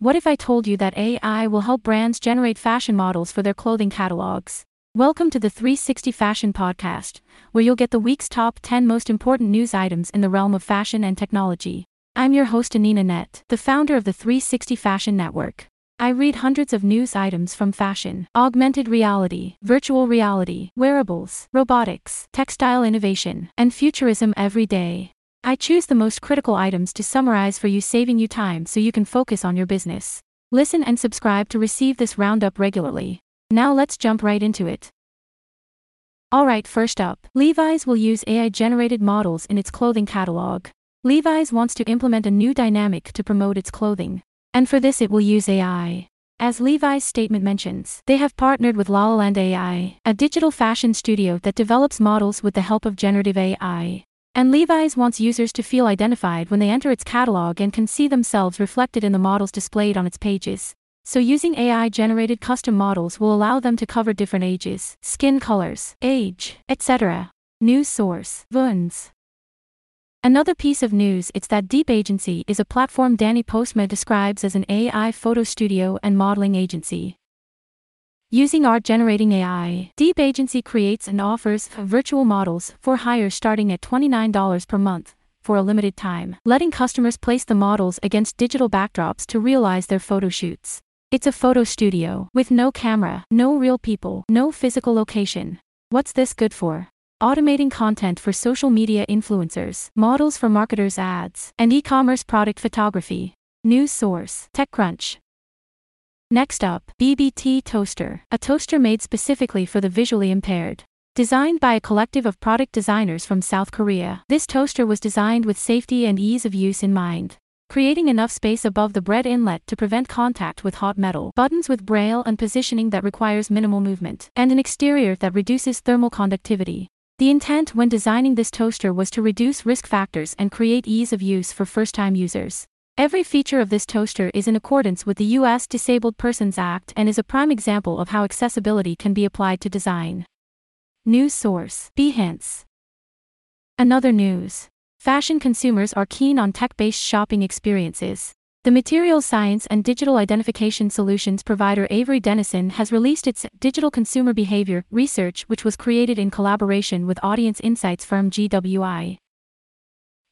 What if I told you that AI will help brands generate fashion models for their clothing catalogs? Welcome to the 360 Fashion Podcast, where you'll get the week's top 10 most important news items in the realm of fashion and technology. I'm your host, Anina Net, the founder of the 360 Fashion Network. I read hundreds of news items from fashion, augmented reality, virtual reality, wearables, robotics, textile innovation, and futurism every day. I choose the most critical items to summarize for you, saving you time so you can focus on your business. Listen and subscribe to receive this roundup regularly. Now let's jump right into it. Alright, first up, Levi's will use AI generated models in its clothing catalog. Levi's wants to implement a new dynamic to promote its clothing. And for this, it will use AI. As Levi's statement mentions, they have partnered with LaLaLand AI, a digital fashion studio that develops models with the help of generative AI. And Levi's wants users to feel identified when they enter its catalog and can see themselves reflected in the models displayed on its pages. So using AI generated custom models will allow them to cover different ages, skin colors, age, etc. News source, Vuns. Another piece of news it's that Deep Agency is a platform Danny Postma describes as an AI photo studio and modeling agency. Using art generating AI, Deep Agency creates and offers virtual models for hire starting at $29 per month for a limited time, letting customers place the models against digital backdrops to realize their photo shoots. It's a photo studio with no camera, no real people, no physical location. What's this good for? Automating content for social media influencers, models for marketers' ads, and e commerce product photography. News source TechCrunch. Next up, BBT Toaster, a toaster made specifically for the visually impaired. Designed by a collective of product designers from South Korea, this toaster was designed with safety and ease of use in mind. Creating enough space above the bread inlet to prevent contact with hot metal, buttons with braille and positioning that requires minimal movement, and an exterior that reduces thermal conductivity. The intent when designing this toaster was to reduce risk factors and create ease of use for first time users. Every feature of this toaster is in accordance with the U.S. Disabled Persons Act and is a prime example of how accessibility can be applied to design. News source Behance. Another news. Fashion consumers are keen on tech based shopping experiences. The materials science and digital identification solutions provider Avery Dennison has released its Digital Consumer Behavior Research, which was created in collaboration with audience insights firm GWI.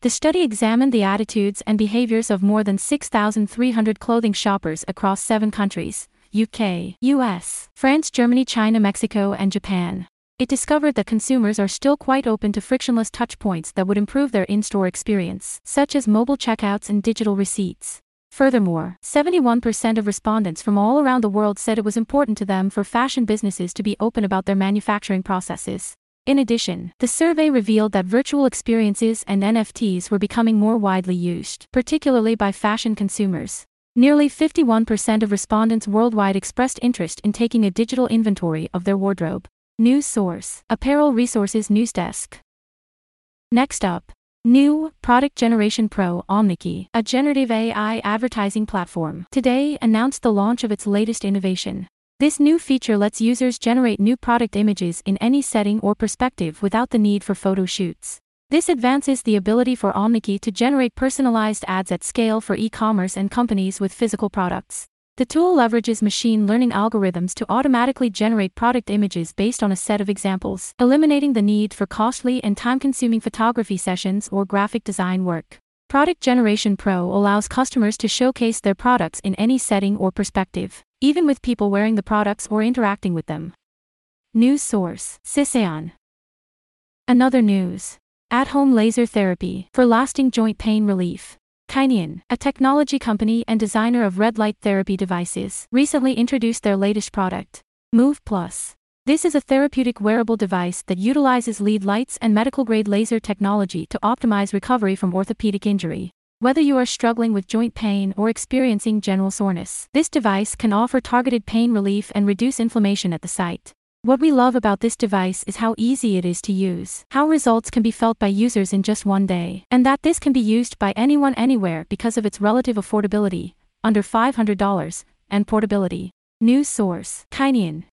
The study examined the attitudes and behaviors of more than 6,300 clothing shoppers across seven countries UK, US, France, Germany, China, Mexico, and Japan. It discovered that consumers are still quite open to frictionless touchpoints that would improve their in store experience, such as mobile checkouts and digital receipts. Furthermore, 71% of respondents from all around the world said it was important to them for fashion businesses to be open about their manufacturing processes. In addition, the survey revealed that virtual experiences and NFTs were becoming more widely used, particularly by fashion consumers. Nearly 51% of respondents worldwide expressed interest in taking a digital inventory of their wardrobe. News source Apparel Resources News Desk. Next up, New Product Generation Pro Omneky, a generative AI advertising platform, today announced the launch of its latest innovation, this new feature lets users generate new product images in any setting or perspective without the need for photo shoots. This advances the ability for Omneky to generate personalized ads at scale for e commerce and companies with physical products. The tool leverages machine learning algorithms to automatically generate product images based on a set of examples, eliminating the need for costly and time consuming photography sessions or graphic design work. Product Generation Pro allows customers to showcase their products in any setting or perspective, even with people wearing the products or interacting with them. News source Cision. Another news At home laser therapy for lasting joint pain relief. Kineon, a technology company and designer of red light therapy devices, recently introduced their latest product, Move Plus. This is a therapeutic wearable device that utilizes LED lights and medical grade laser technology to optimize recovery from orthopedic injury. Whether you are struggling with joint pain or experiencing general soreness, this device can offer targeted pain relief and reduce inflammation at the site. What we love about this device is how easy it is to use, how results can be felt by users in just one day, and that this can be used by anyone anywhere because of its relative affordability, under $500, and portability. News source Kineon.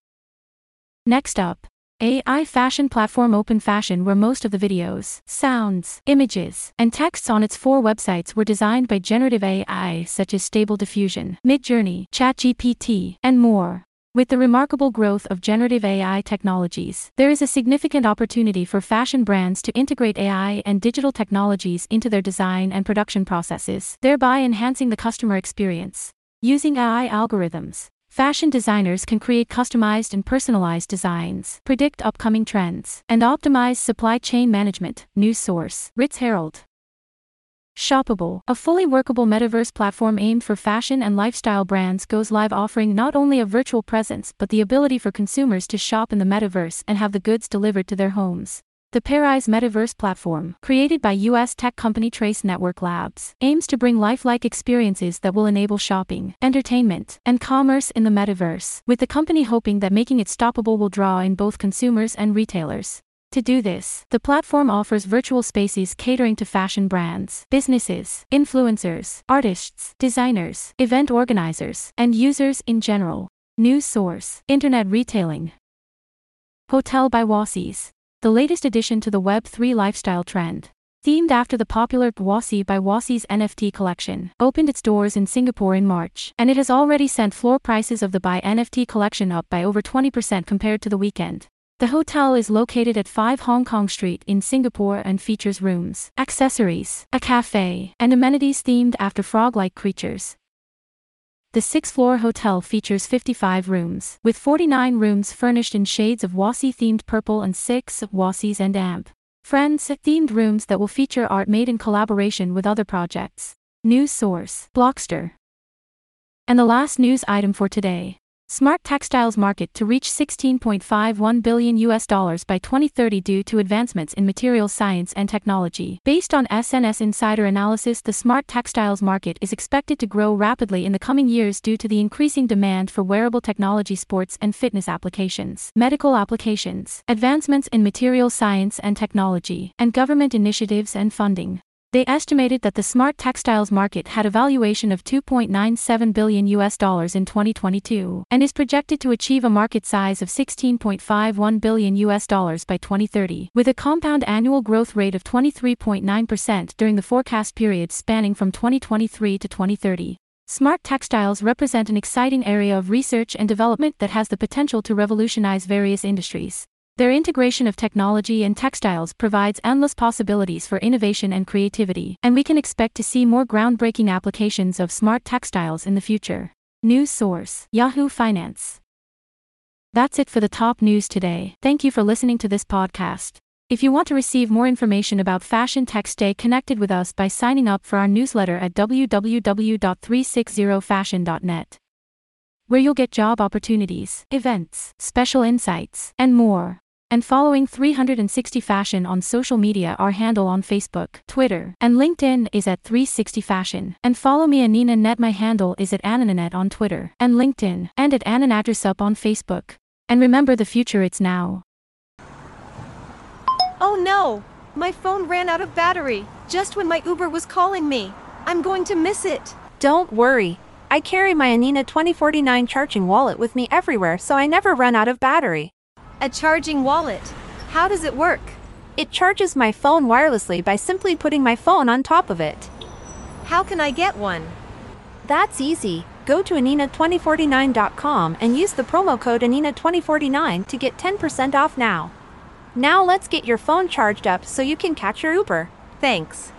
Next up, AI fashion platform Open Fashion, where most of the videos, sounds, images, and texts on its four websites were designed by generative AI such as Stable Diffusion, Midjourney, ChatGPT, and more. With the remarkable growth of generative AI technologies, there is a significant opportunity for fashion brands to integrate AI and digital technologies into their design and production processes, thereby enhancing the customer experience. Using AI algorithms, fashion designers can create customized and personalized designs, predict upcoming trends, and optimize supply chain management. News source Ritz Herald. Shoppable, a fully workable metaverse platform aimed for fashion and lifestyle brands, goes live offering not only a virtual presence but the ability for consumers to shop in the metaverse and have the goods delivered to their homes. The Parise Metaverse platform, created by US tech company Trace Network Labs, aims to bring lifelike experiences that will enable shopping, entertainment, and commerce in the metaverse, with the company hoping that making it stoppable will draw in both consumers and retailers. To do this, the platform offers virtual spaces catering to fashion brands, businesses, influencers, artists, designers, event organizers, and users in general. News source Internet Retailing. Hotel by Wassies. The latest addition to the Web3 lifestyle trend. Themed after the popular Wossi by Wasi's NFT collection, opened its doors in Singapore in March, and it has already sent floor prices of the By NFT collection up by over 20% compared to the weekend. The hotel is located at 5 Hong Kong Street in Singapore and features rooms, accessories, a cafe, and amenities themed after frog like creatures. The six floor hotel features 55 rooms, with 49 rooms furnished in shades of Wossi themed purple and 6 Wassies and Amp. Friends themed rooms that will feature art made in collaboration with other projects. News source Blockster. And the last news item for today. Smart textiles market to reach 16.51 billion US dollars by 2030 due to advancements in materials science and technology. Based on SNS Insider analysis, the smart textiles market is expected to grow rapidly in the coming years due to the increasing demand for wearable technology, sports and fitness applications, medical applications, advancements in material science and technology, and government initiatives and funding. They estimated that the smart textiles market had a valuation of 2.97 billion US dollars in 2022 and is projected to achieve a market size of 16.51 billion US dollars by 2030, with a compound annual growth rate of 23.9% during the forecast period spanning from 2023 to 2030. Smart textiles represent an exciting area of research and development that has the potential to revolutionize various industries. Their integration of technology and textiles provides endless possibilities for innovation and creativity, and we can expect to see more groundbreaking applications of smart textiles in the future. News source Yahoo Finance. That's it for the top news today. Thank you for listening to this podcast. If you want to receive more information about fashion tech, stay connected with us by signing up for our newsletter at www.360fashion.net, where you'll get job opportunities, events, special insights, and more and following 360 Fashion on social media. Our handle on Facebook, Twitter, and LinkedIn is at 360 Fashion. And follow me Anina Net. My handle is at Anananet on Twitter and LinkedIn, and at Ananadrisup on Facebook. And remember the future it's now. Oh no! My phone ran out of battery, just when my Uber was calling me. I'm going to miss it. Don't worry. I carry my Anina 2049 charging wallet with me everywhere so I never run out of battery. A charging wallet. How does it work? It charges my phone wirelessly by simply putting my phone on top of it. How can I get one? That's easy. Go to Anina2049.com and use the promo code Anina2049 to get 10% off now. Now let's get your phone charged up so you can catch your Uber. Thanks.